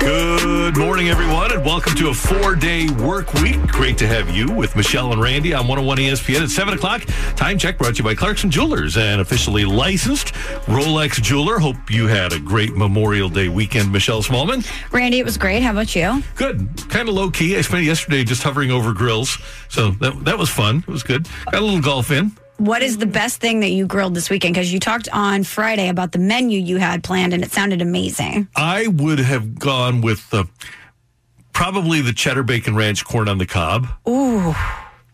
Good morning, everyone, and welcome to a four day work week. Great to have you with Michelle and Randy on 101 ESPN at 7 o'clock. Time check brought to you by Clarkson Jewelers, an officially licensed Rolex jeweler. Hope you had a great Memorial Day weekend, Michelle Smallman. Randy, it was great. How about you? Good. Kind of low key. I spent yesterday just hovering over grills, so that, that was fun. It was good. Got a little golf in. What is the best thing that you grilled this weekend? Because you talked on Friday about the menu you had planned, and it sounded amazing. I would have gone with the probably the cheddar bacon ranch corn on the cob. Ooh.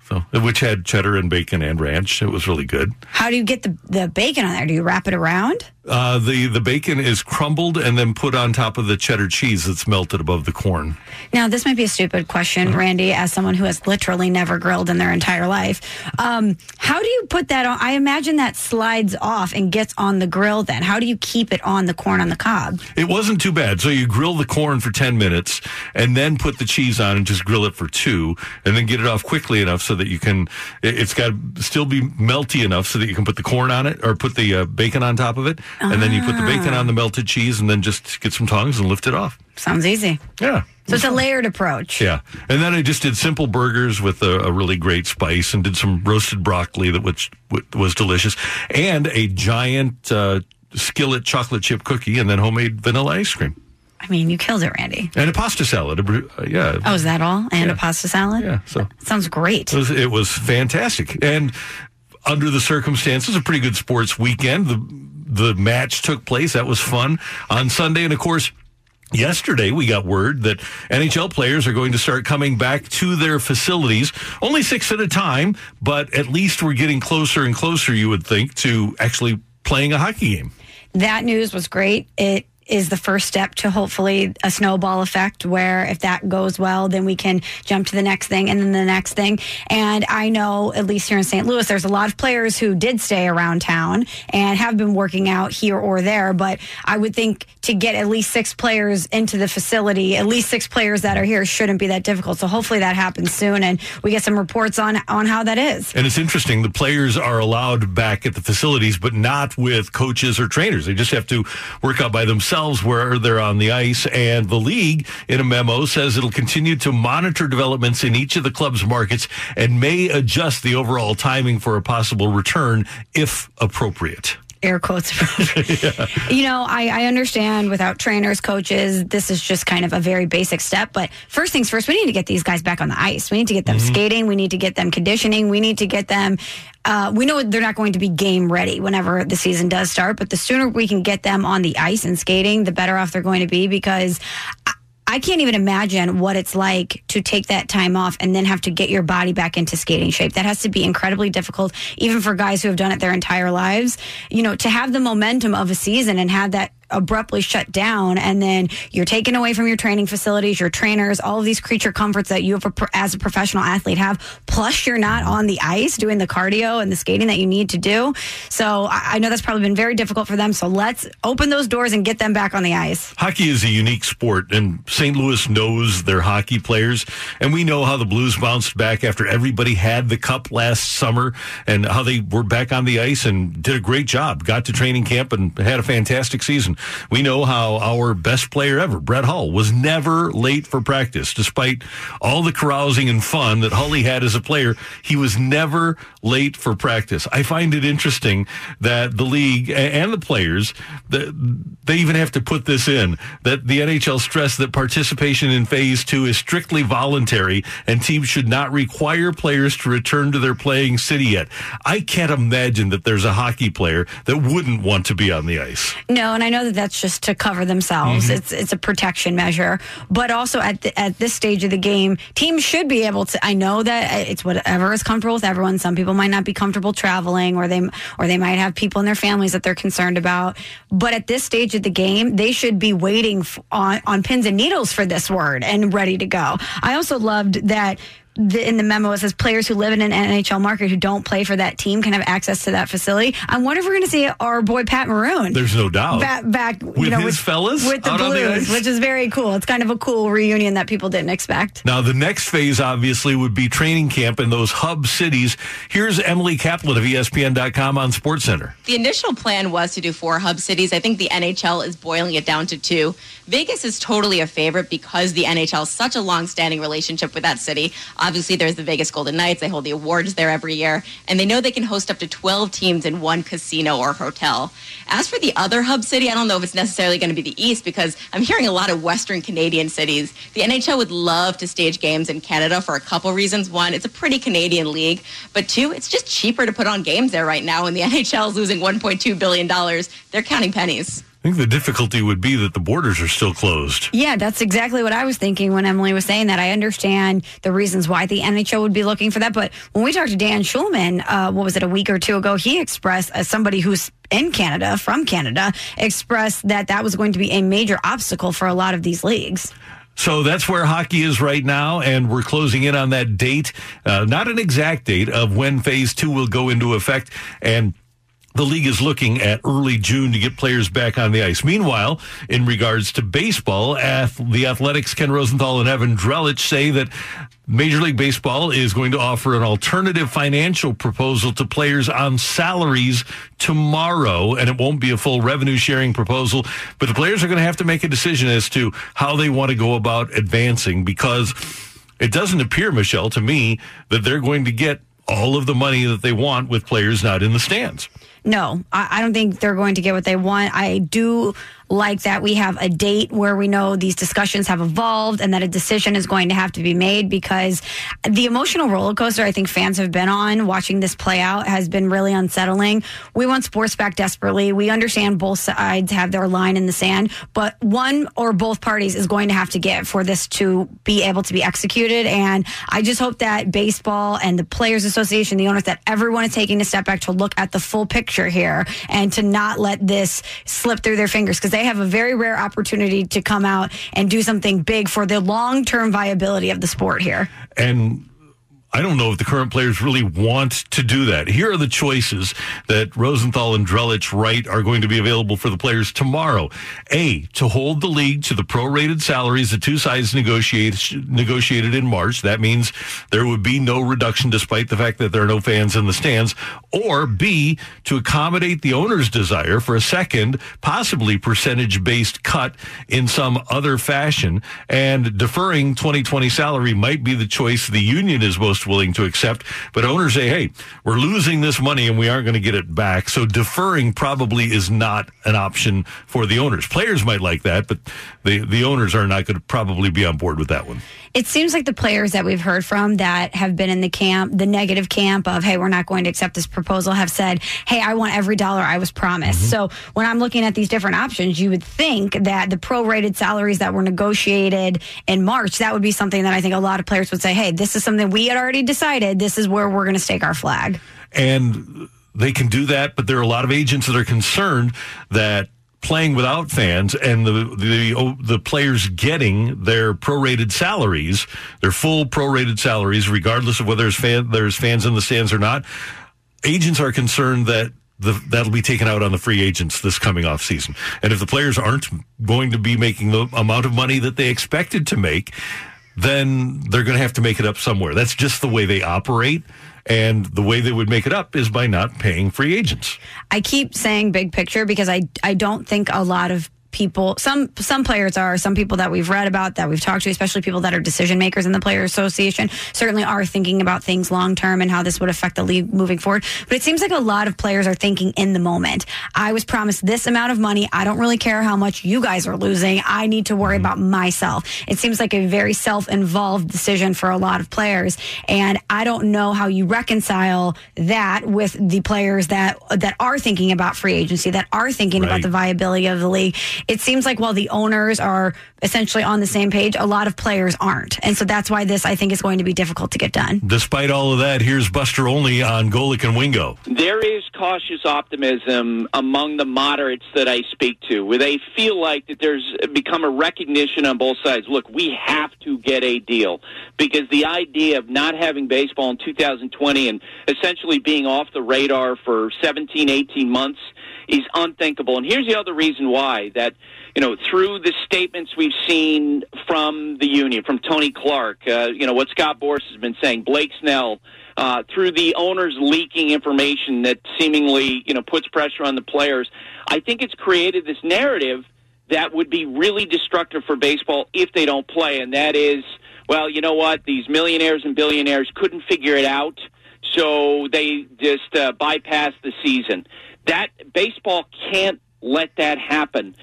So, which had cheddar and bacon and ranch. It was really good. How do you get the, the bacon on there? Do you wrap it around? Uh, the the bacon is crumbled and then put on top of the cheddar cheese that's melted above the corn. Now, this might be a stupid question, Randy, as someone who has literally never grilled in their entire life. Um, how do you put that on? I imagine that slides off and gets on the grill then. How do you keep it on the corn on the cob? It wasn't too bad. So you grill the corn for 10 minutes and then put the cheese on and just grill it for two and then get it off quickly enough so that you can, it- it's got to still be melty enough so that you can put the corn on it or put the uh, bacon on top of it. And then you put the bacon on the melted cheese and then just get some tongs and lift it off. Sounds easy. Yeah. So it's a layered approach. Yeah. And then I just did simple burgers with a, a really great spice and did some roasted broccoli that which, was delicious and a giant uh, skillet chocolate chip cookie and then homemade vanilla ice cream I mean, you killed it, Randy. and a pasta salad. Uh, yeah. Oh, is that all? And a pasta salad? Yeah. So Sounds great. it was, it was fantastic. And under the circumstances, a pretty good sports weekend. The, the match took place. That was fun on Sunday. And of course, Yesterday, we got word that NHL players are going to start coming back to their facilities, only six at a time, but at least we're getting closer and closer, you would think, to actually playing a hockey game. that news was great. It is the first step to hopefully a snowball effect where if that goes well, then we can jump to the next thing and then the next thing. And I know, at least here in St. Louis, there's a lot of players who did stay around town and have been working out here or there. But I would think to get at least six players into the facility, at least six players that are here shouldn't be that difficult. So hopefully that happens soon and we get some reports on, on how that is. And it's interesting, the players are allowed back at the facilities, but not with coaches or trainers. They just have to work out by themselves where they're on the ice. And the league, in a memo, says it'll continue to monitor developments in each of the club's markets and may adjust the overall timing for a possible return if appropriate. Air quotes. yeah. You know, I, I understand without trainers, coaches, this is just kind of a very basic step. But first things first, we need to get these guys back on the ice. We need to get them skating. We need to get them conditioning. We need to get them. Uh, we know they're not going to be game ready whenever the season does start, but the sooner we can get them on the ice and skating, the better off they're going to be because. I, I can't even imagine what it's like to take that time off and then have to get your body back into skating shape. That has to be incredibly difficult, even for guys who have done it their entire lives. You know, to have the momentum of a season and have that abruptly shut down and then you're taken away from your training facilities, your trainers, all of these creature comforts that you have a, as a professional athlete have. Plus, you're not on the ice doing the cardio and the skating that you need to do. So I, I know that's probably been very difficult for them. So let's open those doors and get them back on the ice. Hockey is a unique sport, and St. Louis knows their hockey players. And we know how the Blues bounced back after everybody had the cup last summer and how they were back on the ice and did a great job. Got to training camp and had a fantastic season. We know how our best player ever, Brett Hull, was never late for practice. Despite all the carousing and fun that Hully had as a player, he was never late for practice. I find it interesting that the league and the players, they even have to put this in, that the NHL stressed that participation in phase two is strictly voluntary and teams should not require players to return to their playing city yet. I can't imagine that there's a hockey player that wouldn't want to be on the ice. No, and I know that that's just to cover themselves. Mm-hmm. It's it's a protection measure, but also at the, at this stage of the game, teams should be able to. I know that it's whatever is comfortable with everyone. Some people might not be comfortable traveling, or they or they might have people in their families that they're concerned about. But at this stage of the game, they should be waiting on on pins and needles for this word and ready to go. I also loved that the, in the memo it says players who live in an NHL market who don't play for that team can have access to that facility. I wonder if we're going to see our boy Pat Maroon. There's no doubt back, back with know, his with, fellas with the Blues, the which is very cool. It's kind of a cool reunion that people didn't expect. Now the next phase obviously would be training camp in those hub cities. Here's Emily Kaplan of ESPN.com on SportsCenter. The initial plan was to do four hub cities. I think the NHL is boiling it down to two. Vegas is totally a favorite because the NHL has such a long-standing relationship with that city. Obviously, there's the Vegas Golden Knights. They hold the awards there every year, and they know they can host up to 12 teams in one casino or hotel. As for the other hub city, I don't know if it's necessarily going to be the East because I'm hearing a lot of Western Canadian cities. The NHL would love to stage games in Canada for a couple reasons. One, it's a pretty Canadian league, but two, it's just cheaper to put on games there right now, and the NHL is losing 1.2 billion dollars. They're counting pennies. I think the difficulty would be that the borders are still closed. Yeah, that's exactly what I was thinking when Emily was saying that. I understand the reasons why the NHL would be looking for that. But when we talked to Dan Schulman, uh, what was it, a week or two ago, he expressed, as somebody who's in Canada, from Canada, expressed that that was going to be a major obstacle for a lot of these leagues. So that's where hockey is right now, and we're closing in on that date. Uh, not an exact date of when phase two will go into effect. And the league is looking at early June to get players back on the ice. Meanwhile, in regards to baseball, the Athletic's, Ken Rosenthal and Evan Drellich say that Major League Baseball is going to offer an alternative financial proposal to players on salaries tomorrow, and it won't be a full revenue sharing proposal, but the players are going to have to make a decision as to how they want to go about advancing because it doesn't appear, Michelle, to me, that they're going to get all of the money that they want with players not in the stands. No, I, I, don't think they're going to get what they want. I do like that we have a date where we know these discussions have evolved and that a decision is going to have to be made because the emotional roller coaster I think fans have been on watching this play out has been really unsettling. We want sports back desperately. We understand both sides have their line in the sand, but one or both parties is going to have to get for this to be able to be executed. And I just hope that baseball and the Players Association, the owners, that everyone is taking a step back to look at the full picture here and to not let this slip through their fingers because they have a very rare opportunity to come out and do something big for the long term viability of the sport here. And I don't know if the current players really want to do that. Here are the choices that Rosenthal and Drellich write are going to be available for the players tomorrow. A, to hold the league to the prorated salaries the two sides negotiate, negotiated in March. That means there would be no reduction despite the fact that there are no fans in the stands. Or B, to accommodate the owner's desire for a second, possibly percentage based cut in some other fashion. And deferring 2020 salary might be the choice the union is most willing to accept. But owners say, hey, we're losing this money and we aren't going to get it back. So deferring probably is not an option for the owners. Players might like that, but the, the owners are not going to probably be on board with that one. It seems like the players that we've heard from that have been in the camp, the negative camp of, hey, we're not going to accept this proposal, have said, hey, I want every dollar I was promised. Mm-hmm. So when I'm looking at these different options, you would think that the prorated salaries that were negotiated in March, that would be something that I think a lot of players would say, hey, this is something we had already decided. This is where we're going to stake our flag. And they can do that, but there are a lot of agents that are concerned that playing without fans and the the the players getting their prorated salaries, their full prorated salaries, regardless of whether there's fan, there's fans in the stands or not. Agents are concerned that the, that'll be taken out on the free agents this coming off season. And if the players aren't going to be making the amount of money that they expected to make, then they're going to have to make it up somewhere. That's just the way they operate. And the way they would make it up is by not paying free agents. I keep saying big picture because I, I don't think a lot of people some some players are some people that we've read about that we've talked to especially people that are decision makers in the player association certainly are thinking about things long term and how this would affect the league moving forward. But it seems like a lot of players are thinking in the moment. I was promised this amount of money. I don't really care how much you guys are losing. I need to worry mm-hmm. about myself. It seems like a very self-involved decision for a lot of players. And i don't know how you reconcile that with the players that that are thinking about free agency that are thinking Right. about the viability of the league. It seems like while the owners are essentially on the same page, a lot of players aren't. And so that's why this, I think, is going to be difficult to get done. Despite all of that, here's Buster Olney on Golic and Wingo. There is cautious optimism among the moderates that I speak to, where they feel like that there's become a recognition on both sides. Look, we have to get a deal because the idea of not having baseball in 2020 and essentially being off the radar for 17, 18 months is unthinkable. And here's the other reason why that, you know, through the statements we've seen from the union, from Tony Clark, uh, you know, what Scott Boras has been saying, Blake Snell, uh, through the owners leaking information that seemingly, you know, puts pressure on the players, I think it's created this narrative that would be really destructive for baseball if they don't play. And that is, well, you know what? These millionaires and billionaires couldn't figure it out, so they just uh, bypassed the season. That baseball can't let that happen.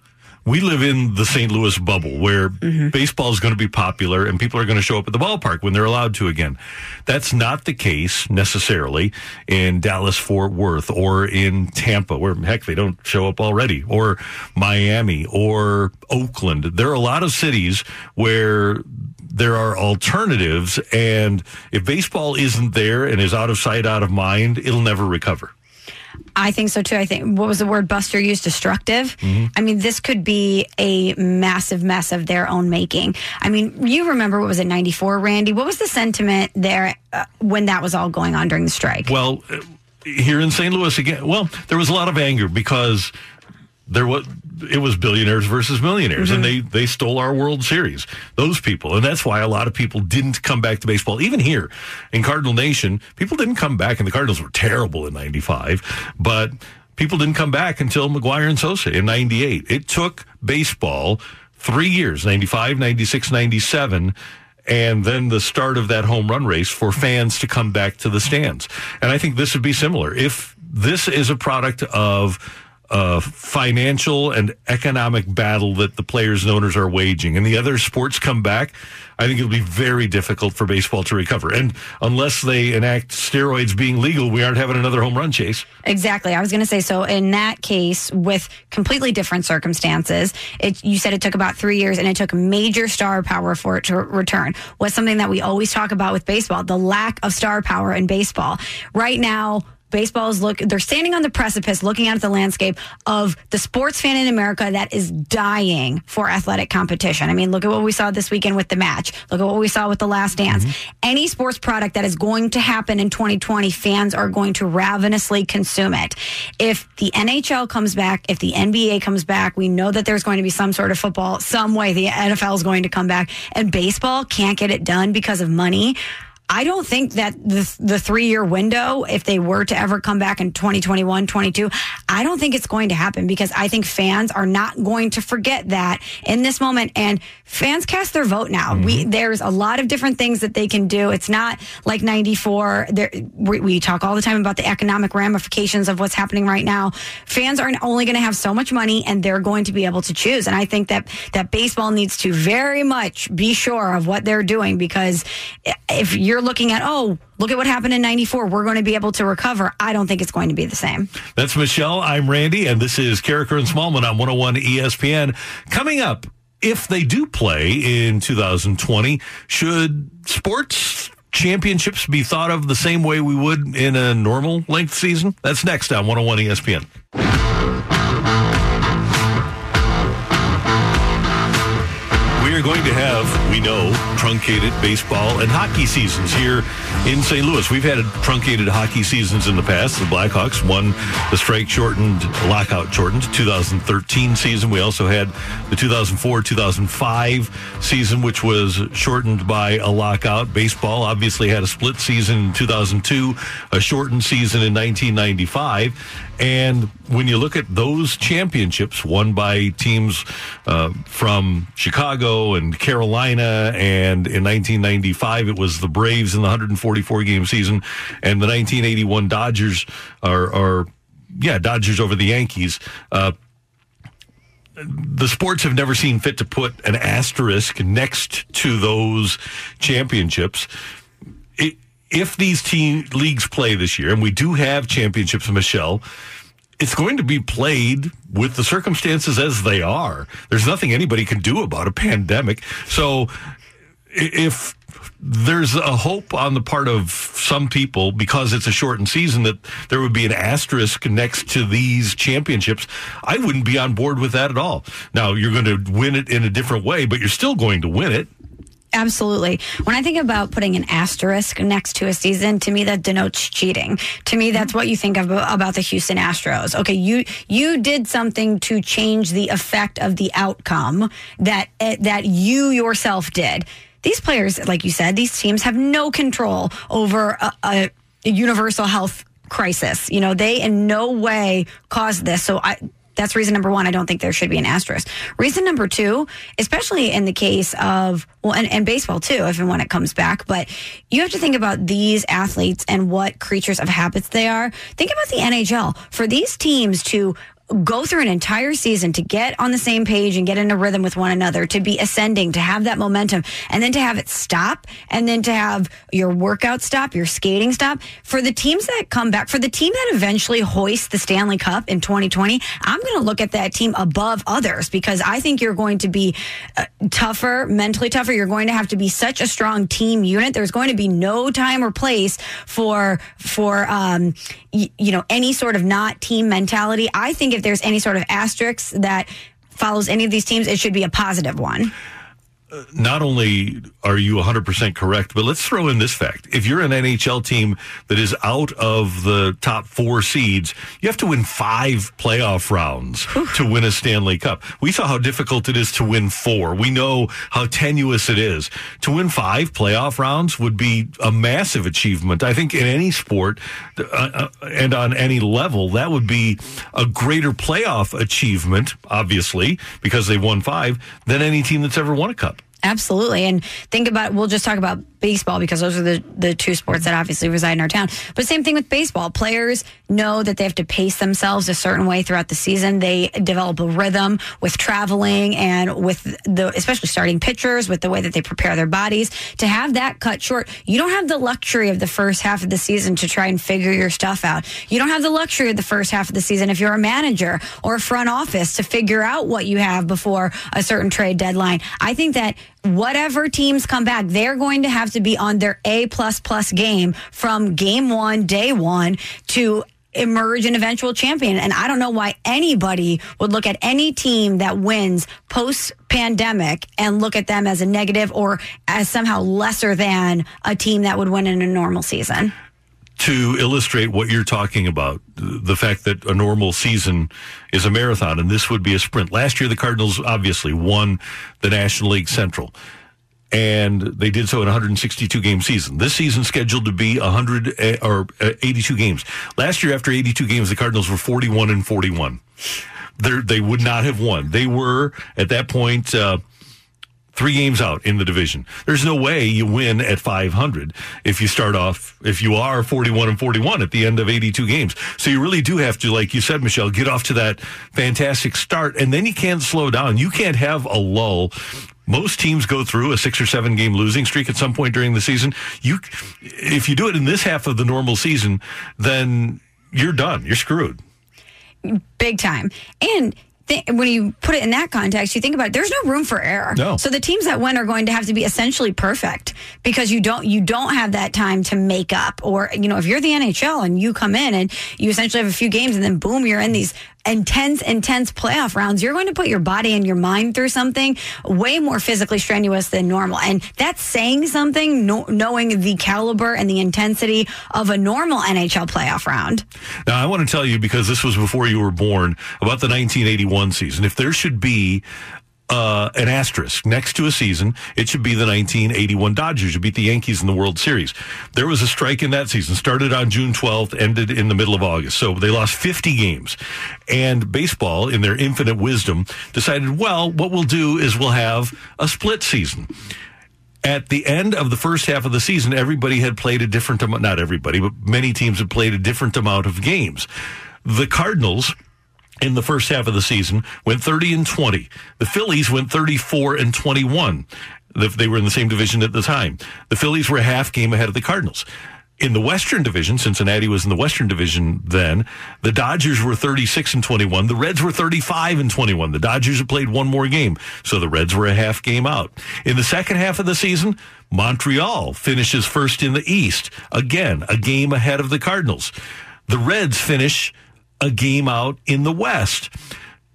We live in the St. Louis bubble where mm-hmm. baseball is going to be popular and people are going to show up at the ballpark when they're allowed to again. That's not the case necessarily in Dallas, Fort Worth, or in Tampa, where heck, they don't show up already, or Miami, or Oakland. There are a lot of cities where there are alternatives, and if baseball isn't there and is out of sight, out of mind, it'll never recover. I think so too. I think what was the word Buster used? Destructive. I mean, this could be a massive mess of their own making. I mean, you remember what was it, ninety four, Randy? What was the sentiment there uh, when that was all going on during the strike? Well, uh, here in St. Louis again, well, there was a lot of anger because there was it was billionaires versus millionaires, and mm-hmm. they they stole our World Series. Those people, and that's why a lot of people didn't come back to baseball. Even here in Cardinal Nation, people didn't come back, and the Cardinals were terrible in '95, but. People didn't come back until McGwire and Sosa in 98. It took baseball three years 95, 96, 97 and then the start of that home run race for fans to come back to the stands. And I think this would be similar. If this is a product of a financial and economic battle that the players and owners are waging and the other sports come back, I think it'll be very difficult for baseball to recover. And unless they enact steroids being legal, we aren't having another home run chase. Exactly. I was going to say so. In that case, with completely different circumstances, it, you said it took about three years, and it took major star power for it to return. What's something that we always talk about with baseball? The lack of star power in baseball. Right now. Baseball is look, they're standing on the precipice looking out at the landscape of the sports fan in America that is dying for athletic competition. I mean, look at what we saw this weekend with the match. Look at what we saw with the last dance. Mm-hmm. Any sports product that is going to happen in 2020, fans are going to ravenously consume it. If the NHL comes back, if the NBA comes back, we know that there's going to be some sort of football, some way the NFL is going to come back, and baseball can't get it done because of money. I don't think that the, the three year window, if they were to ever come back in 2021, 22, I don't think it's going to happen because I think fans are not going to forget that in this moment. And fans cast their vote now. We, mm-hmm. there's a lot of different things that they can do. It's not like 94. There, we, we talk all the time about the economic ramifications of what's happening right now. Fans aren't only going to have so much money and they're going to be able to choose. And I think that, that baseball needs to very much be sure of what they're doing because if you're looking at, oh, look at what happened in 94, we're going to be able to recover. I don't think it's going to be the same. That's Michelle. I'm Randy, and this is Karraker and Smallman on 101 ESPN. Coming up, if they do play in 2020, should sports championships be thought of the same way we would in a normal length season? That's next on 101 ESPN. Know, truncated baseball and hockey seasons here in St. Louis. We've had truncated hockey seasons in the past. The Blackhawks won the strike shortened, lockout shortened 2013 season. We also had the 2004 2005 season, which was shortened by a lockout. Baseball obviously had a split season in 2002, a shortened season in 1995. And when you look at those championships won by teams uh, from Chicago and Carolina, and in 1995 it was the Braves in the 144 game season, and the 1981 Dodgers are, are yeah, Dodgers over the Yankees. Uh, the sports have never seen fit to put an asterisk next to those championships. It, if these team leagues play this year, and we do have championships, Michelle, it's going to be played with the circumstances as they are. There's nothing anybody can do about a pandemic. So if there's a hope on the part of some people because it's a shortened season that there would be an asterisk next to these championships. I wouldn't be on board with that at all. Now you're going to win it in a different way, but you're still going to win it. Absolutely. When I think about putting an asterisk next to a season, to me that denotes cheating. To me, that's what you think of about the Houston Astros. Okay, you you did something to change the effect of the outcome that eh, that you yourself did. These players, like you said, these teams have no control over a, a, a universal health crisis. You know, they in no way caused this. So I that's reason number one. I don't think there should be an asterisk. Reason number two, especially in the case of, well, and, and baseball too, if and when it comes back, but you have to think about these athletes and what creatures of habits they are. Think about the NHL. For these teams to go through an entire season to get on the same page and get in a rhythm with one another, to be ascending, to have that momentum, and then to have it stop, and then to have your workout stop, your skating stop. For the teams that come back, for the team that eventually hoists the Stanley Cup in 2020, I'm going to look at that team above others because I think you're going to be uh, tougher, mentally tougher. You're going to have to be such a strong team unit. There's going to be no time or place for for um, y- you know any sort of not team mentality. I think if if there's any sort of asterisk that follows any of these teams, it should be a positive one not only are you 100% correct, but let's throw in this fact. If you're an NHL team that is out of the top four seeds, you have to win five playoff rounds to win a Stanley Cup. We saw how difficult it is to win four. We know how tenuous it is. To win five playoff rounds would be a massive achievement. I think in any sport uh, uh and on any level, that would be a greater playoff achievement, obviously, because they won five, than any team that's ever won a cup. Absolutely. And think about, we'll just talk about baseball because those are the, the two sports that obviously reside in our town. But same thing with baseball. Players know that they have to pace themselves a certain way throughout the season. They develop a rhythm with traveling and with the, especially starting pitchers, with the way that they prepare their bodies. To have that cut short, you don't have the luxury of the first half of the season to try and figure your stuff out. You don't have the luxury of the first half of the season if you're a manager or a front office to figure out what you have before a certain trade deadline. I think that whatever teams come back, they're going to have to be on their A plus plus game from game one, day one to emerge an eventual champion. And I don't know why anybody would look at any team that wins post pandemic and look at them as a negative or as somehow lesser than a team that would win in a normal season to illustrate what you're talking about the fact that a normal season is a marathon and this would be a sprint. Last year, the Cardinals obviously won the National League Central and they did so in a 162 game season. This season scheduled to be 100 eh, or eh, 82 games. Last year, after 82 games, the Cardinals were 41 and 41. They're, they would not have won. They were at that point. Uh, three games out in the division. There's no way you win at 500 if you start off, if you are 41 and 41 at the end of 82 games. So you really do have to, like you said, Michelle, get off to that fantastic start and then you can't slow down. You can't have a lull. Most teams go through a six or seven game losing streak at some point during the season. You, if you do it in this half of the normal season, then you're done. You're screwed. Big time. And th- when you put it in that context, you think about it, there's no room for error. No. So the teams that win are going to have to be essentially perfect because you don't you don't have that time to make up. Or you know, if you're the NHL and you come in and you essentially have a few games and then boom, you're in these intense, intense playoff rounds, you're going to put your body and your mind through something way more physically strenuous than normal. And that's saying something, no, knowing the caliber and the intensity of a normal NHL playoff round. Now, I want to tell you, because this was before you were born, about the 1981 season. If there should be uh, an asterisk next to a season, it should be the 1981 Dodgers who beat the Yankees in the World Series. There was a strike in that season, started on June 12th, ended in the middle of August. So they lost 50 games. And baseball, in their infinite wisdom, decided, well, what we'll do is we'll have a split season at the end of the first half of the season, everybody had played a different amount, not everybody, but many teams had played a different amount of games. The Cardinals in the first half of the season went 30 and 20. The Phillies went 34 and 21. They were in the same division at the time. The Phillies were a half game ahead of the Cardinals. In the Western Division, Cincinnati was in the Western Division then. The Dodgers were 36 and 21. The Reds were 35 and 21. The Dodgers had played one more game, so the Reds were a half game out. In the second half of the season, Montreal finishes first in the East. Again, a game ahead of the Cardinals. The Reds finish a game out in the West.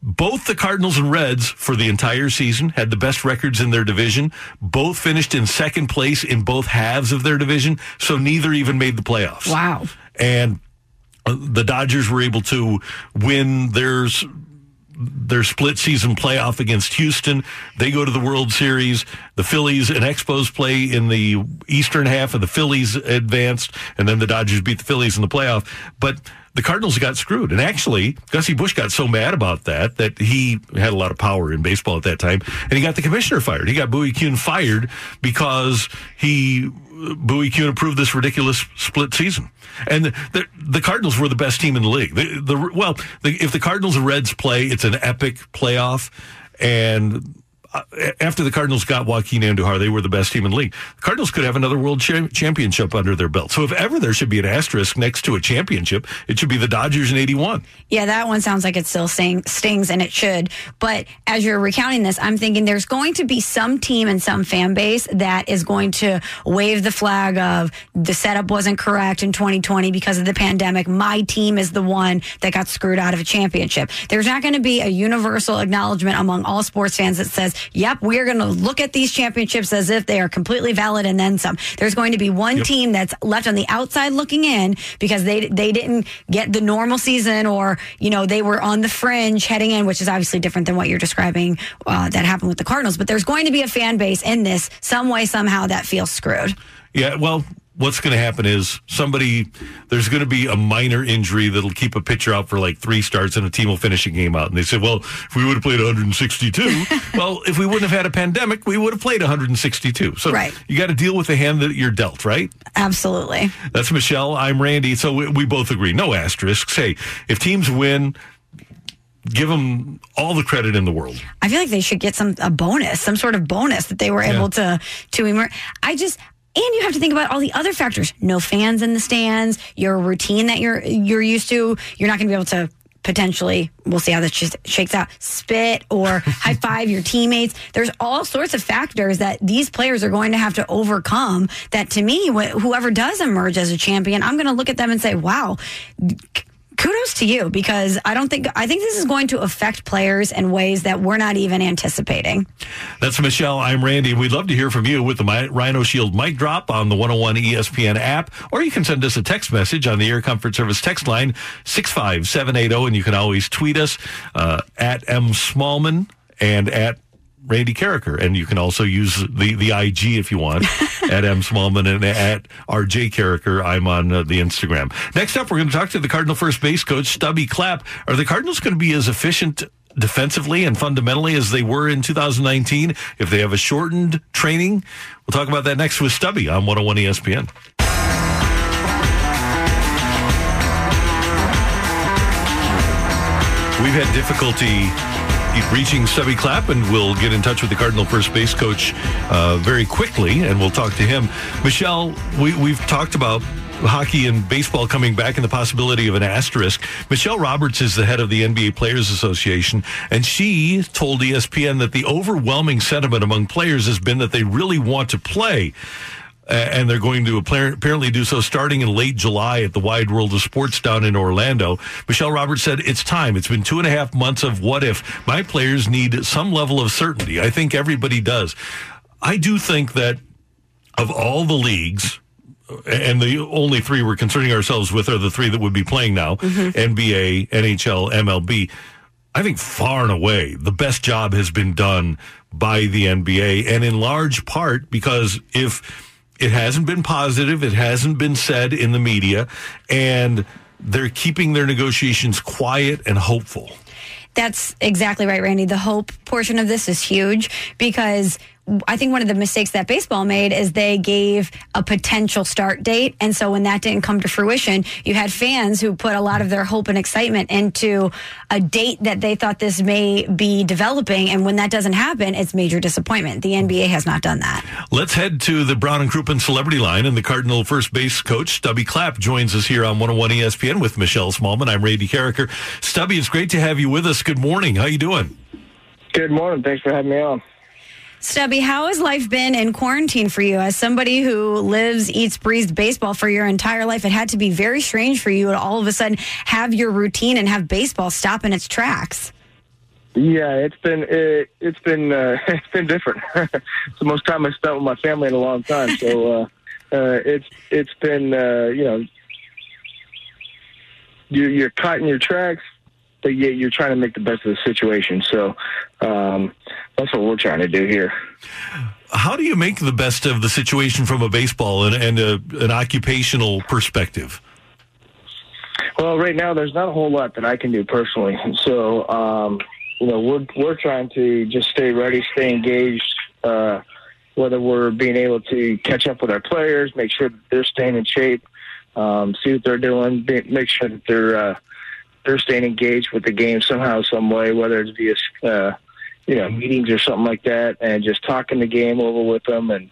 Both the Cardinals and Reds for the entire season had the best records in their division. Both finished in second place in both halves of their division, so neither even made the playoffs. Wow. And uh, the Dodgers were able to win theirs their split season playoff against Houston. They go to the World Series. The Phillies and Expos play in the eastern half, and the Phillies advanced, and then the Dodgers beat the Phillies in the playoff. But the Cardinals got screwed. And actually, Gussie Busch got so mad about that that he had a lot of power in baseball at that time, and he got the commissioner fired. He got Bowie Kuhn fired because he Bowie Kuhn approved this ridiculous split season. And the, the, the, Cardinals were the best team in the league. The, the well, if the Cardinals and Reds play, it's an epic playoff. And Uh, after the Cardinals got Joaquin Andujar, they were the best team in the league. The Cardinals could have another world cha- championship under their belt. So if ever there should be an asterisk next to a championship, it should be the Dodgers in 81. Yeah, that one sounds like it still sting, stings and it should. But as you're recounting this, I'm thinking there's going to be some team and some fan base that is going to wave the flag of the setup wasn't correct in 2020 because of the pandemic. My team is the one that got screwed out of a championship. There's not going to be a universal acknowledgement among all sports fans that says, yep, we are going to look at these championships as if they are completely valid and then some. There's going to be one yep. team that's left on the outside looking in because they they didn't get the normal season or you know they were on the fringe heading in, which is obviously different than what you're describing uh, that happened with the Cardinals. But there's going to be a fan base in this some way somehow that feels screwed. Yeah, well, what's going to happen is somebody there's going to be a minor injury that'll keep a pitcher out for like three starts and a team will finish a game out and they say well if we would have played 162 well if we wouldn't have had a pandemic we would have played 162 so right. you got to deal with the hand that you're dealt right absolutely that's michelle i'm randy so we, we both agree no asterisks hey if teams win give them all the credit in the world. I feel like they should get some a bonus, some sort of bonus that they were yeah. able to to emerge. I just and you have to think about all the other factors. No fans in the stands, your routine that you're you're used to. You're not going to be able to potentially we'll see how this shakes out spit or high five your teammates there's all sorts of factors that these players are going to have to overcome that to me whoever does emerge as a champion i'm going to look at them and say wow kudos to you because I don't think I think this is going to affect players in ways that we're not even anticipating. That's Michelle. I'm Randy. We'd love to hear from you with the Rhino Shield mic drop on the 101 ESPN app, or you can send us a text message on the Air Comfort Service text line 65780, and you can always tweet us uh, at M Smallman and at Randy Karraker. And you can also use the, the IG if you want at M Smallman and at RJ Karraker. I'm on uh, the Instagram. Next up, we're going to talk to the Cardinal first base coach, Stubby Clapp. Are the Cardinals going to be as efficient defensively and fundamentally as they were in 2019 if they have a shortened training? We'll talk about that next with Stubby on 101 ESPN. We've had difficulty reaching Stubby Clapp, and we'll get in touch with the Cardinal first base coach uh, very quickly, and we'll talk to him. Michelle, we, we've talked about hockey and baseball coming back and the possibility of an asterisk. Michelle Roberts is the head of the NBA Players Association, and she told ESPN that the overwhelming sentiment among players has been that they really want to play. And they're going to apparently do so starting in late July at the Wide World of Sports down in Orlando. Michelle Roberts said, It's time. It's been two and a half months of what if. My players need some level of certainty. I think everybody does. I do think that of all the leagues, and the only three we're concerning ourselves with are the three that would be playing now mm-hmm. NBA, NHL, MLB. I think far and away the best job has been done by the NBA, and in large part because if it hasn't been positive, it hasn't been said in the media, and they're keeping their negotiations quiet and hopeful. That's exactly right, Randy. The hope portion of this is huge because I think one of the mistakes that baseball made is they gave a potential start date. And so when that didn't come to fruition, you had fans who put a lot of their hope and excitement into a date that they thought this may be developing. And when that doesn't happen, it's major disappointment. The NBA has not done that. Let's head to the Brown and Crouppen celebrity line. And the Cardinal first base coach, Stubby Clapp, joins us here on 101 ESPN with Michelle Smallman. I'm Randy Karraker. Stubby, it's great to have you with us. Good morning. How you doing? Good morning. Thanks for having me on. Stubby, how has life been in quarantine for you? As somebody who lives, eats, breathes baseball for your entire life, it had to be very strange for you to all of a sudden have your routine and have baseball stop in its tracks. Yeah, it's been it, has been uh, it's been different. it's the most time I spent with my family in a long time. So uh, uh, it's it's been uh, you know you, you're caught in your tracks but yet you're trying to make the best of the situation. So um, that's what we're trying to do here. How do you make the best of the situation from a baseball and, and a, an occupational perspective? Well, right now there's not a whole lot that I can do personally. So, um, you know, we're we're trying to just stay ready, stay engaged. Uh, whether we're being able to catch up with our players, make sure that they're staying in shape, um, see what they're doing, make sure that they're uh, they're staying engaged with the game somehow, some way, whether it's via uh, you know meetings or something like that, and just talking the game over with them and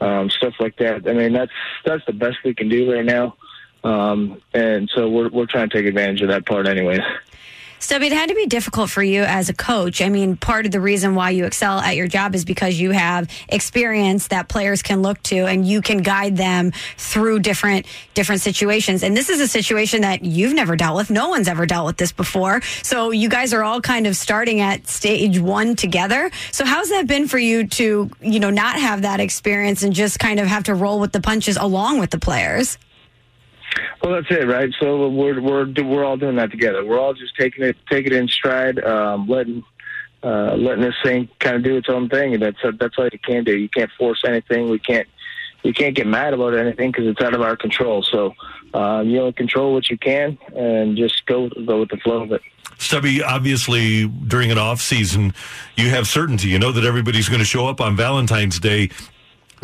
um, stuff like that. I mean, that's that's the best we can do right now, um, and so we're we're trying to take advantage of that part, anyway. Stubby, it had to be difficult for you as a coach. I mean, part of the reason why you excel at your job is because you have experience that players can look to and you can guide them through different different situations. And this is a situation that you've never dealt with. No one's ever dealt with this before. So you guys are all kind of starting at stage 1 together. So how's that been for you to, you know, not have that experience and just kind of have to roll with the punches along with the players? Well, that's it, right? So we're we're we're all doing that together. We're all just taking it taking it in stride, um, letting uh, letting this thing kind of do its own thing, and that's that's all you can do. You can't force anything. We can't you can't get mad about anything because it's out of our control. So um, you only control what you can, and just go go with the flow of it. Stubby, obviously during an off season, you have certainty. You know that everybody's going to show up on Valentine's Day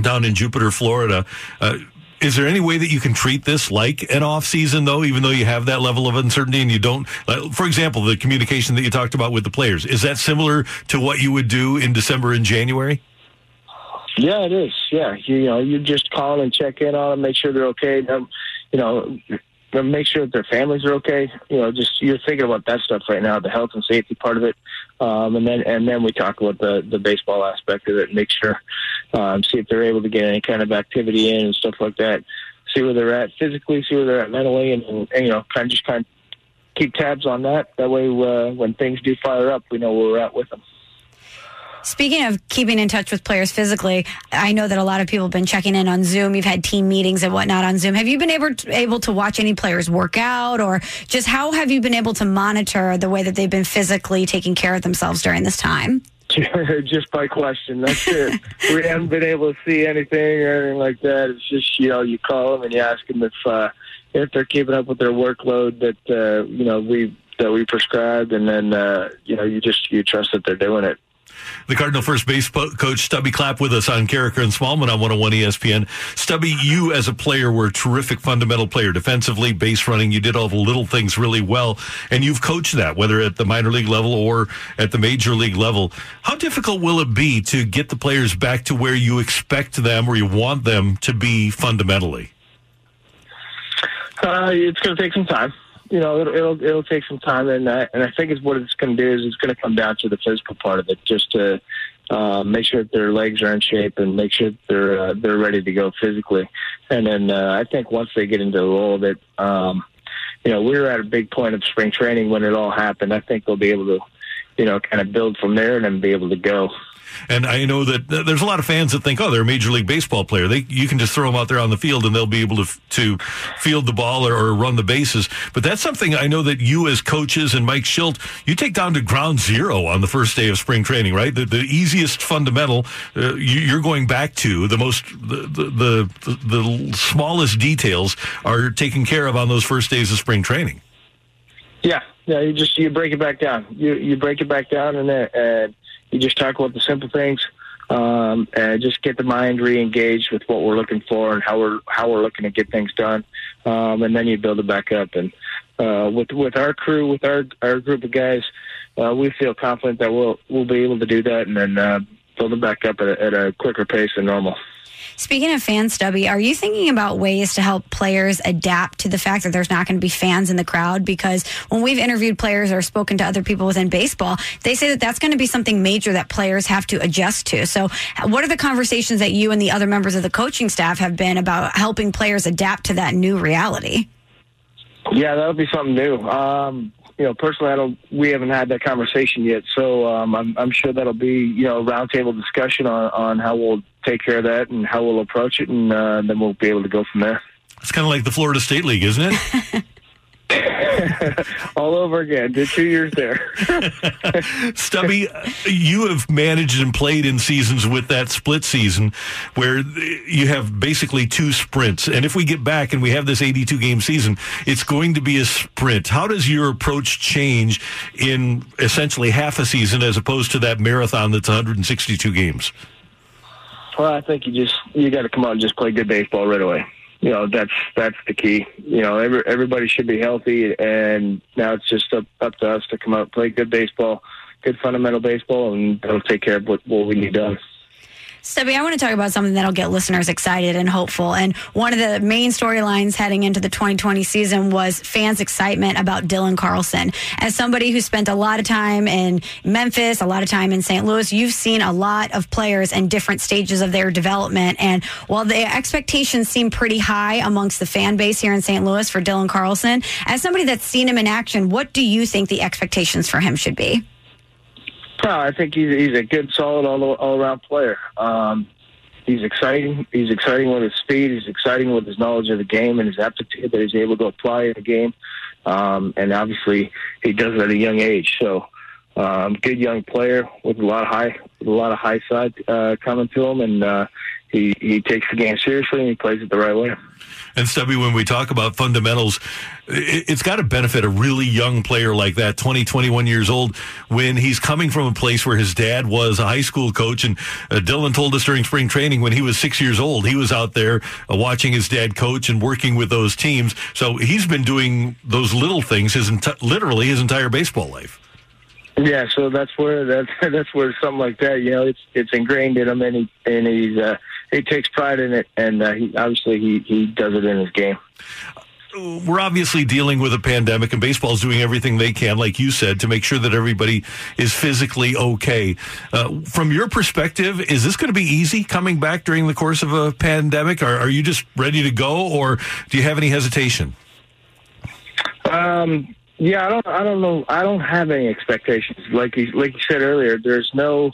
down in Jupiter, Florida. Uh, is there any way that you can treat this like an off season though, even though you have that level of uncertainty and you don't, for example, the communication that you talked about with the players, is that similar to what you would do in December and January? Yeah, it is. Yeah. You, you know, you just call and check in on them, make sure they're okay. Um, you know, make sure that their families are okay. You know, just you're thinking about that stuff right now, the health and safety part of it, um, and then and then we talk about the the baseball aspect of it. Make sure, um, see if they're able to get any kind of activity in and stuff like that. See where they're at physically, see where they're at mentally, and, and, and you know, kind of just kind of keep tabs on that. That way, uh, when things do fire up, we know where we're at with them. Speaking of keeping in touch with players physically, I know that a lot of people have been checking in on Zoom. You've had team meetings and whatnot on Zoom. Have you been able to, able to watch any players work out, or just how have you been able to monitor the way that they've been physically taking care of themselves during this time? just by question. That's it. we haven't been able to see anything or anything like that. It's just you know you call them and you ask them if uh, if they're keeping up with their workload that uh, you know we that we prescribed, and then uh, you know you just you trust that they're doing it the Cardinal first base coach Stubby Clapp with us on Karraker and Smallman on 101 ESPN. Stubby, you as a player were a terrific fundamental player defensively, base running. You did all the little things really well, and you've coached that whether at the minor league level or at the major league level. How difficult will it be to get the players back to where you expect them or you want them to be fundamentally? Uh, it's going to take some time. You know, it'll it'll, it'll take some time, and I, and I think it's what it's going to do is it's going to come down to the physical part of it, just to uh, make sure that their legs are in shape and make sure that they're uh, they're ready to go physically. And then uh, I think once they get into the role it, um, you know, we were at a big point of spring training when it all happened. I think they'll be able to, you know, kind of build from there and then be able to go. And I know that there's a lot of fans that think, oh, they're a major league baseball player. They you can just throw them out there on the field and they'll be able to to field the ball or, or run the bases. But that's something I know that you as coaches and Mike Shildt, you take down to ground zero on the first day of spring training, right? The, the easiest fundamental uh, you, are going back to the most the, the the the smallest details are taken care of on those first days of spring training. Yeah, yeah. You just you break it back down. You you break it back down and. Uh, you just talk about the simple things um, and just get the mind re-engaged with what we're looking for and how we're how we're looking to get things done, um, and then you build it back up. And uh, with with our crew, with our our group of guys, uh, we feel confident that we'll we'll be able to do that and then uh, build it back up at a, at a quicker pace than normal. Speaking of fans, Stubby, are you thinking about ways to help players adapt to the fact that there's not going to be fans in the crowd? Because when we've interviewed players or spoken to other people within baseball, they say that that's going to be something major that players have to adjust to. So, what are the conversations that you and the other members of the coaching staff have been about helping players adapt to that new reality? Yeah, that'll be something new. Um, you know, personally, I don't. We haven't had that conversation yet, so um, I'm, I'm sure that'll be you know a roundtable discussion on on how we'll take care of that and how we'll approach it, and uh, then we'll be able to go from there. It's kind of like the Florida State League, isn't it? All over again. Did two years there. Stubby, you have managed and played in seasons with that split season where you have basically two sprints. And if we get back and we have this 82 game season, it's going to be a sprint. How does your approach change in essentially half a season as opposed to that marathon that's 162 games? Well, I think you just you got to come out and just play good baseball right away you know that's that's the key. You know, every, everybody should be healthy, and now it's just up up to us to come out, play good baseball, good fundamental baseball, and that'll take care of what, what we need done. Stubby, I want to talk about something that'll get listeners excited and hopeful. And one of the main storylines heading into the 2020 season was fans' excitement about Dylan Carlson. As somebody who spent a lot of time in Memphis, a lot of time in St. Louis, you've seen a lot of players in different stages of their development. And while the expectations seem pretty high amongst the fan base here in St. Louis for Dylan Carlson, as somebody that's seen him in action, what do you think the expectations for him should be? No, I think he's he's a good, solid, all all around player. Um, he's exciting. He's exciting with his speed. He's exciting with his knowledge of the game and his aptitude that he's able to apply in the game. Um, and obviously, he does it at a young age. So, um, good young player with a lot of high, with a lot of high side uh, coming to him, and uh, he he takes the game seriously and he plays it the right way. And Stubby, when we talk about fundamentals, it, has got to benefit a really young player like that, 20, 21 years old, when he's coming from a place where his dad was a high school coach. And uh, Dylan told us during spring training when he was six years old, he was out there uh, watching his dad coach and working with those teams. So he's been doing those little things his enti- literally his entire baseball life. Yeah, so that's where that's that's where something like that, you know, it's it's ingrained in him, and he and he's uh, he takes pride in it, and uh, he obviously he he does it in his game. We're obviously dealing with a pandemic, and baseball is doing everything they can, like you said, to make sure that everybody is physically okay. Uh, from your perspective, is this going to be easy coming back during the course of a pandemic? Or are you just ready to go, or do you have any hesitation? Um, yeah, I don't. I don't know. I don't have any expectations. Like you, like you said earlier, there's no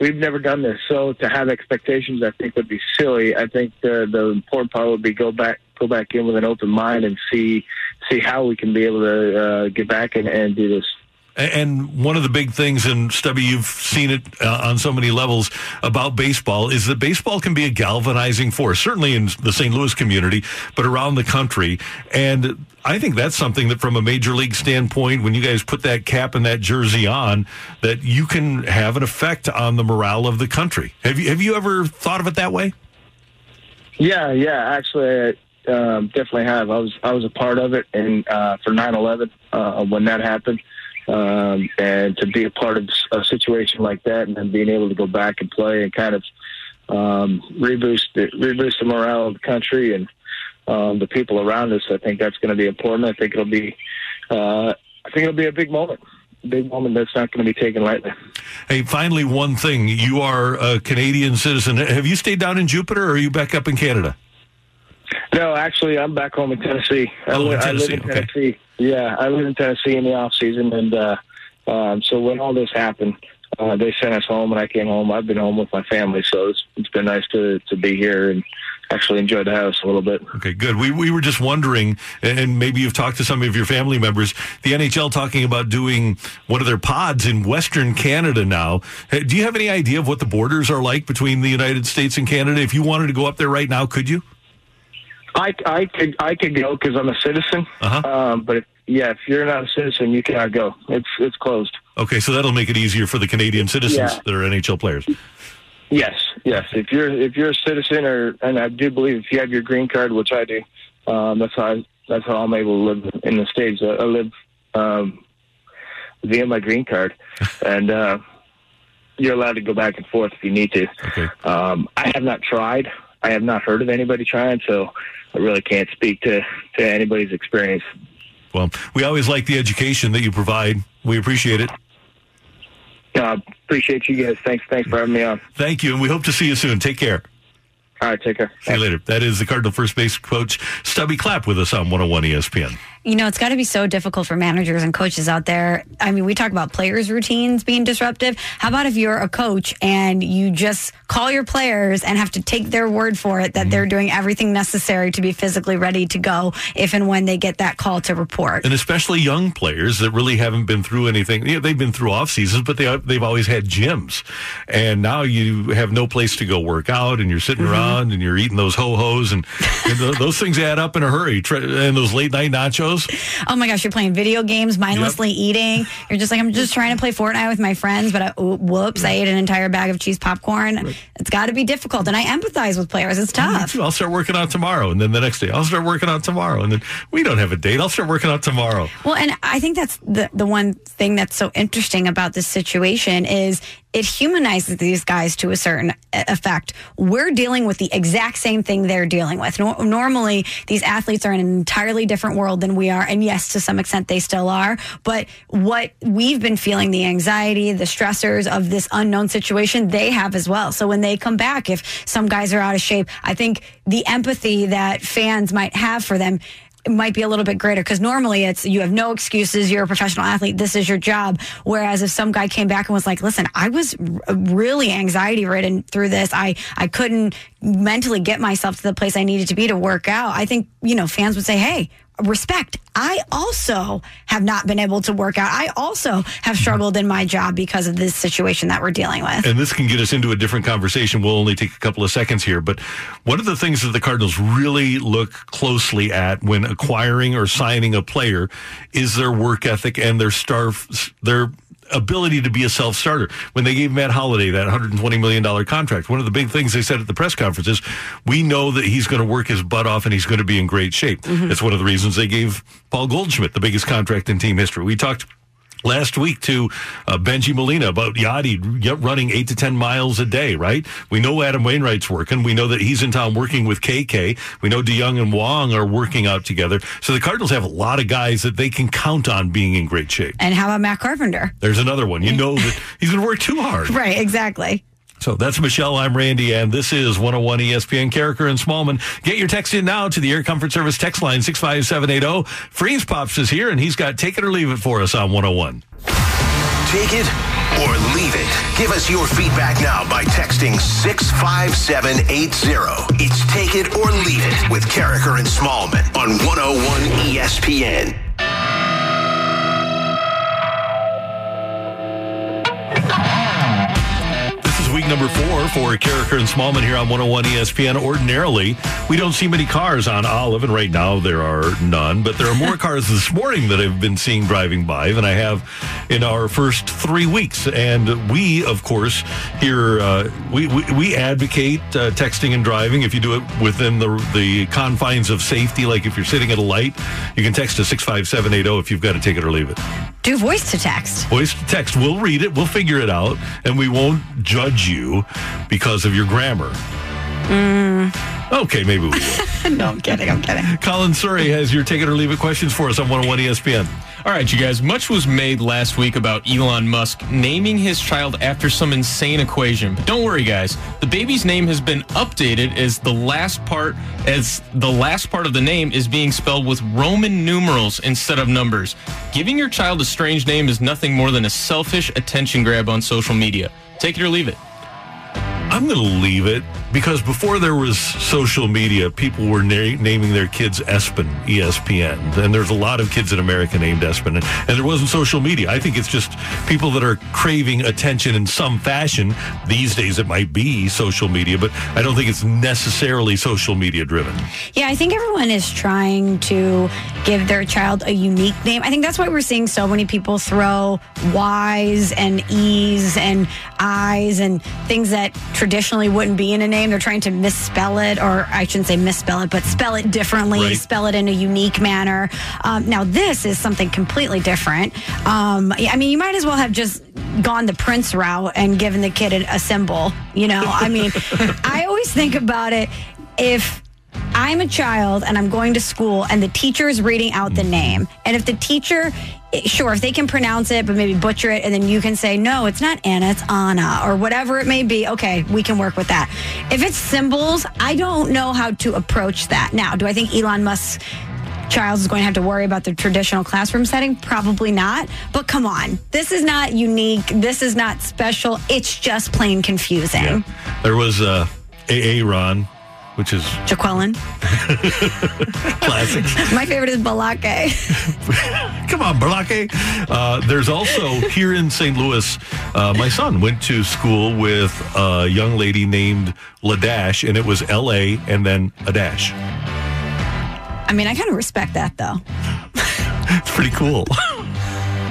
we've never done this, so to have expectations, I think would be silly. I think the the important part would be go back go back in with an open mind and see see how we can be able to uh, get back and, and do this. And one of the big things, and Stubby, you've seen it uh, on so many levels about baseball, is that baseball can be a galvanizing force, certainly in the St. Louis community, but around the country. And I think that's something that, from a major league standpoint, when you guys put that cap and that jersey on, that you can have an effect on the morale of the country. Have you have you ever thought of it that way? Yeah, yeah. Actually, I um, definitely have. I was I was a part of it, and uh, for 9/11 uh, when that happened um, and to be a part of a situation like that, and then being able to go back and play and kind of um, reboost the, reboost the morale of the country and um, the people around us. I think that's going to be important. I think it'll be uh, I think it'll be a big moment. Big moment that's not going to be taken lightly. Hey, finally, one thing. You are a Canadian citizen. Have you stayed down in Jupiter or are you back up in Canada? No, actually, I'm back home in Tennessee. I, Oh, in li- I live Tennessee, in okay. Tennessee. Yeah, I live in Tennessee in the off season, and uh, um, so when all this happened, uh, they sent us home, and I came home. I've been home with my family, so it's, it's been nice to to be here and actually enjoy the house a little bit. Okay, good. We, we were just wondering, and maybe you've talked to some of your family members, the NHL talking about doing one of their pods in Western Canada now. Do you have any idea of what the borders are like between the United States and Canada? If you wanted to go up there right now, could you? I, I could I could go because I'm a citizen, Uh-huh. um, but if, yeah, if you're not a citizen, you cannot go. It's it's closed. Okay, so that'll make it easier for the Canadian citizens Yeah. that are NHL players. Yes, yes. If you're if you're a citizen, or and I do believe if you have your green card, which I do, um, that's how I, that's how I'm able to live in the states. I, I live um, via my green card, and uh, you're allowed to go back and forth if you need to. Okay. Um, I have not tried. I have not heard of anybody trying, so I really can't speak to to anybody's experience. Well, we always like the education that you provide. We appreciate it. Uh, appreciate you guys. Thanks, thanks for having me on. Thank you, and we hope to see you soon. Take care. All right, take care. See you later. That is the Cardinal first base coach, Stubby Clapp, with us on 101 ESPN. You know, it's got to be so difficult for managers and coaches out there. I mean, we talk about players' routines being disruptive. How about if you're a coach and you just call your players and have to take their word for it that they're doing everything necessary to be physically ready to go if and when they get that call to report? and especially young players that really haven't been through anything. You know, they've been through off seasons, but they they've always had gyms, and now you have no place to go work out, and you're sitting Mm-hmm. around and you're eating those ho hos, and, and those things add up in a hurry. And those late night nachos. Oh my gosh, you're playing video games, mindlessly eating. You're just like, I'm just trying to play Fortnite with my friends, but I, whoops, I ate an entire bag of cheese popcorn. It's got to be difficult. And I empathize with players. It's tough. I'll start working out tomorrow, and then the next day I'll start working out tomorrow, and then we don't have a date. I'll start working out tomorrow. Well, and I think that's the, the one thing that's so interesting about this situation is it humanizes these guys to a certain e- effect. We're dealing with the exact same thing they're dealing with. Nor- normally, these athletes are in an entirely different world than we are. And yes, to some extent, they still are. But what we've been feeling, the anxiety, the stressors of this unknown situation, they have as well. So when they come back, if some guys are out of shape, I think the empathy that fans might have for them might be a little bit greater because normally it's you have no excuses. You're a professional athlete. This is your job. Whereas if some guy came back and was like, "Listen, I was r- really anxiety ridden through this. I I couldn't mentally get myself to the place I needed to be to work out." I think you know fans would say, "Hey." Respect. I also have not been able to work out. I also have struggled in my job because of this situation that we're dealing with. and this can get us into a different conversation. We'll only take a couple of seconds here, but one of the things that the Cardinals really look closely at when acquiring or signing a player is their work ethic and their star, their ability to be a self-starter. When they gave Matt Holliday that $120 million contract, one of the big things they said at the press conference is, we know that he's going to work his butt off and he's going to be in great shape. Mm-hmm. That's one of the reasons they gave Paul Goldschmidt the biggest contract in team history. We talked last week to uh, Bengie Molina about Yadi running eight to 10 miles a day, right? We know Adam Wainwright's working. We know that he's in town working with KK. We know DeJong and Wong are working out together. So the Cardinals have a lot of guys that they can count on being in great shape. and how about Matt Carpenter? There's another one. You know that he's going to work too hard. Right, exactly. So that's Michelle. I'm Randy, and this is 101 ESPN. Karraker and Smallman. Get your text in now to the Air Comfort Service text line 65780. Freeze Pops is here, and he's got Take It or Leave It for us on 101. Take it or leave it. Give us your feedback now by texting 65780. It's Take It or Leave It with Karraker and Smallman on 101 ESPN. Number four for Karraker and Smallman here on 101 ESPN. Ordinarily, we don't see many cars on Olive, and right now there are none, but there are more cars this morning that I've been seeing driving by than I have in our first three weeks. And we, of course, here, uh, we, we, we advocate uh, texting and driving. If you do it within the, the confines of safety, like if you're sitting at a light, you can text to 65780 if you've got to take it or leave it. Do voice to text. Voice to text. We'll read it. We'll figure it out, and we won't judge you because of your grammar. Mm. Okay, maybe we will. no, I'm kidding. I'm kidding. Colin Surrey has your take it or leave it questions for us on 101 ESPN. All right, you guys. Much was made last week about Elon Musk naming his child after some insane equation. But don't worry, guys. The baby's name has been updated as the last part as the last part of the name is being spelled with Roman numerals instead of numbers. Giving your child a strange name is nothing more than a selfish attention grab on social media. Take it or leave it. I'm going to leave it because before there was social media, people were na- naming their kids Espen, ESPN. And there's a lot of kids in America named Espen. And, and there wasn't social media. I think it's just people that are craving attention in some fashion. These days it might be social media, but I don't think it's necessarily social media driven. Yeah, I think everyone is trying to give their child a unique name. I think that's why we're seeing so many people throw Y's and E's and I's and things that traditionally wouldn't be in a name. They're trying to misspell it, or I shouldn't say misspell it, but spell it differently, Right. spell it in a unique manner. Um, now, this is something completely different. Um, I mean, you might as well have just gone the Prince route and given the kid a symbol. You know, I mean, I always think about it if. I'm a child and I'm going to school and the teacher is reading out the name. And if the teacher, sure, if they can pronounce it, but maybe butcher it, and then you can say, no, it's not Anna, it's Anna, or whatever it may be, okay, we can work with that. If it's symbols, I don't know how to approach that. Now, do I think Elon Musk child is going to have to worry about the traditional classroom setting? Probably not. But come on, this is not unique. This is not special. It's just plain confusing. Yeah. There was uh, AA Ron, which is Jaqueline. classic. My favorite is Balake. Come on, Balake. Uh, there's also here in St. Louis, uh, my son went to school with a young lady named Ladash, and it was L A and then a dash. I mean, I kind of respect that though. It's pretty cool.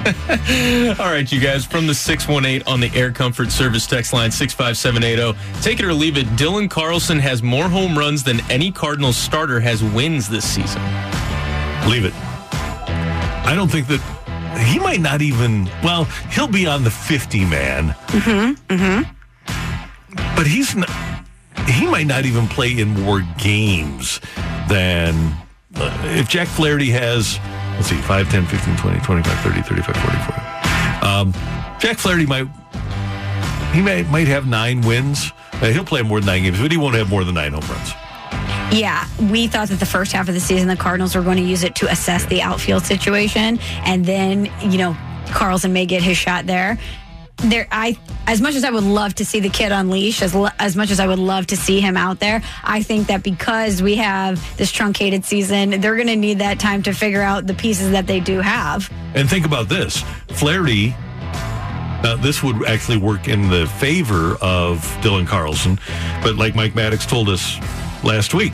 All right, you guys, from the 618 on the Air Comfort Service text line 65780. Take it or leave it. Dylan Carlson has more home runs than any Cardinals starter has wins this season. Leave it. I don't think that he might not even. Well, he'll be on the 50 man. Mm-hmm. Mm-hmm. But he's not. He might not even play in more games than uh, if Jack Flaherty has. Let's see, 5, 10, 15, 20, 25, 30, 35, 40, 40. Um, Jack Flaherty might. He might might have nine wins. Uh, he'll play more than nine games, but he won't have more than nine home runs. Yeah, we thought that the first half of the season, the Cardinals were going to use it to assess the outfield situation, and then you know Carlson may get his shot there. There, I as much as I would love to see the kid unleash, as as much as I would love to see him out there, I think that because we have this truncated season, they're going to need that time to figure out the pieces that they do have. And think about this Flaherty. This would actually work in the favor of Dylan Carlson, but like Mike Maddux told us last week,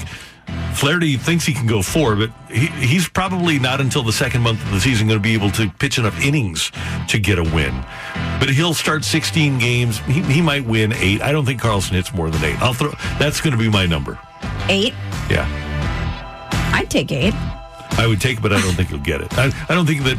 Flaherty thinks he can go four, but he, he's probably not until the second month of the season going to be able to pitch enough innings to get a win. But he'll start 16 games. He, he might win eight. I don't think Carlson hits more than eight. I'll throw. That's going to be my number. Eight, Yeah, I'd take eight. I would take, but I don't think he'll get it. I, I don't think that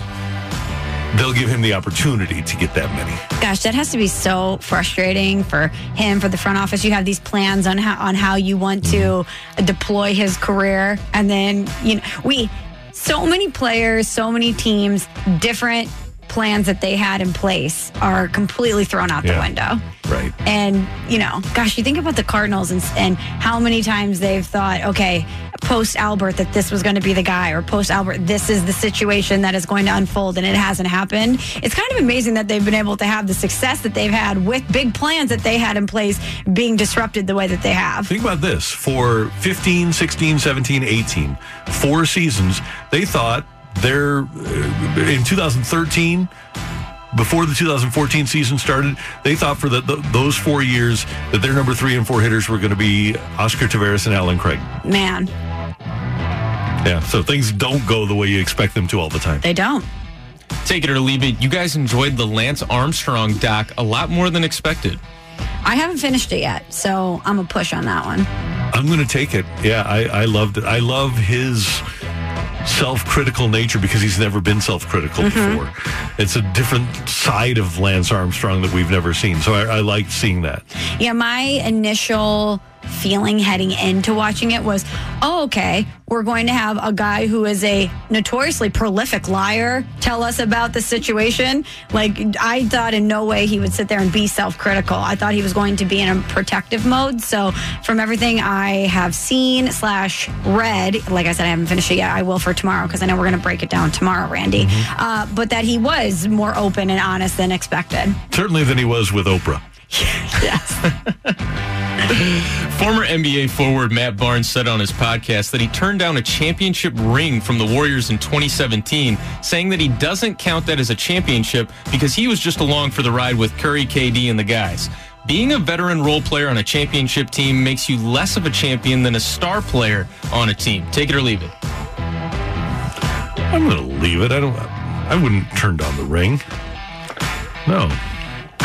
they'll give him the opportunity to get that many. Gosh, that has to be so frustrating for him, for the front office. You have these plans on how on how you want to mm-hmm. deploy his career, and then you know we so many players, so many teams, different plans that they had in place are completely thrown out the Yeah. window. Right. And you know, gosh, you think about the Cardinals and, and how many times they've thought, okay, post Albert that this was going to be the guy, or post Albert this is the situation that is going to unfold, and it hasn't happened. It's kind of amazing that they've been able to have the success that they've had with big plans that they had in place being disrupted the way that they have. Think about this for 15, 16, 17, 18, four seasons, they thought they're uh, in 2013. Before the 2014 season started, they thought for the, the, those four years that their number three and four hitters were going to be Oscar Taveras and Allen Craig. Man, Yeah, so things don't go the way you expect them to all the time. they don't. Take it or leave it. You guys enjoyed the Lance Armstrong doc a lot more than expected. I haven't finished it yet, so I'm a push on that one. I'm going to take it. Yeah, I, I loved it. I love his self-critical nature because he's never been self-critical mm-hmm. before. It's a different side of Lance Armstrong that we've never seen. So I, I liked seeing that. Yeah, my initial feeling heading into watching it was, oh, okay, we're going to have a guy who is a notoriously prolific liar tell us about the situation. Like, I thought in no way he would sit there and be self critical. I thought he was going to be in a protective mode. So, from everything I have seen slash read, like I said, I haven't finished it yet. I will for tomorrow because I know we're going to break it down tomorrow, Randy. Uh, but that he was more open and honest than expected. Certainly than he was with Oprah. Former NBA forward Matt Barnes said on his podcast that he turned down a championship ring from the Warriors in 2017, saying that he doesn't count that as a championship because he was just along for the ride with Curry, KD, and the guys. Being a veteran role player on a championship team makes you less of a champion than a star player on a team. Take it or leave it. I'm going to leave it. I don't. I wouldn't turn down the ring. No.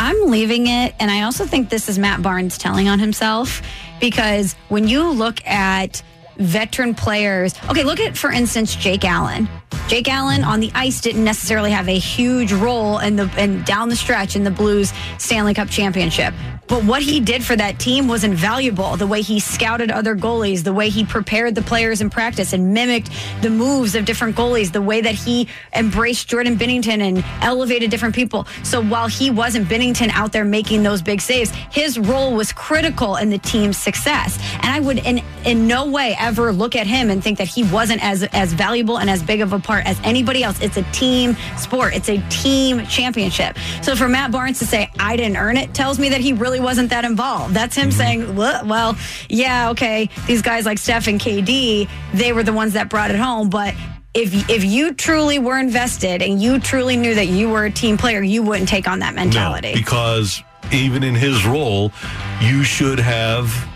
I'm leaving it. And I also think this is Matt Barnes telling on himself because when you look at veteran players, okay, look at, for instance, Jake Allen. Jake Allen on the ice didn't necessarily have a huge role in the and down the stretch in the Blues Stanley Cup championship. But what he did for that team was invaluable. The way he scouted other goalies, the way he prepared the players in practice and mimicked the moves of different goalies, the way that he embraced Jordan Binnington and elevated different people. So while he wasn't Binnington out there making those big saves, his role was critical in the team's success. And I would in in no way ever look at him and think that he wasn't as as valuable and as big of a part as anybody else. It's a team sport. It's a team championship. So for Matt Barnes to say I didn't earn it tells me that he really wasn't that involved. That's him mm-hmm. saying, well, yeah, okay, these guys like Steph and KD, they were the ones that brought it home, but if if you truly were invested and you truly knew that you were a team player, you wouldn't take on that mentality. No, because even in his role, you should have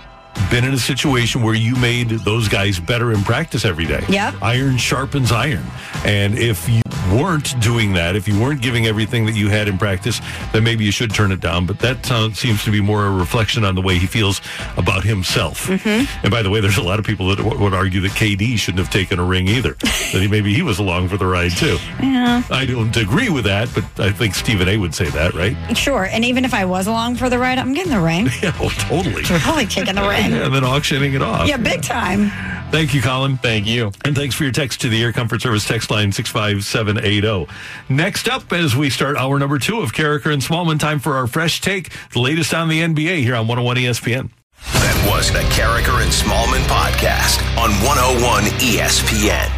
been in a situation where you made those guys better in practice every day. Yep. Iron sharpens iron. And if you weren't doing that, if you weren't giving everything that you had in practice, then maybe you should turn it down. But that sounds, seems to be more a reflection on the way he feels about himself. Mm-hmm. And by the way, there's a lot of people that w- would argue that KD shouldn't have taken a ring either. that he, maybe he was along for the ride too. Yeah. I don't agree with that, but I think Stephen A would say that, right? Sure. And even if I was along for the ride, I'm getting the ring. Yeah, oh, totally. Totally taking the ring. and then auctioning it off. Yeah, big time. Thank you, Colin. Thank you. And thanks for your text to the Air Comfort Service text line 65780. Next up, as we start hour number two of Karraker and Smallman, time for our fresh take, the latest on the NBA here on 101 ESPN. That was the Karraker and Smallman podcast on 101 ESPN.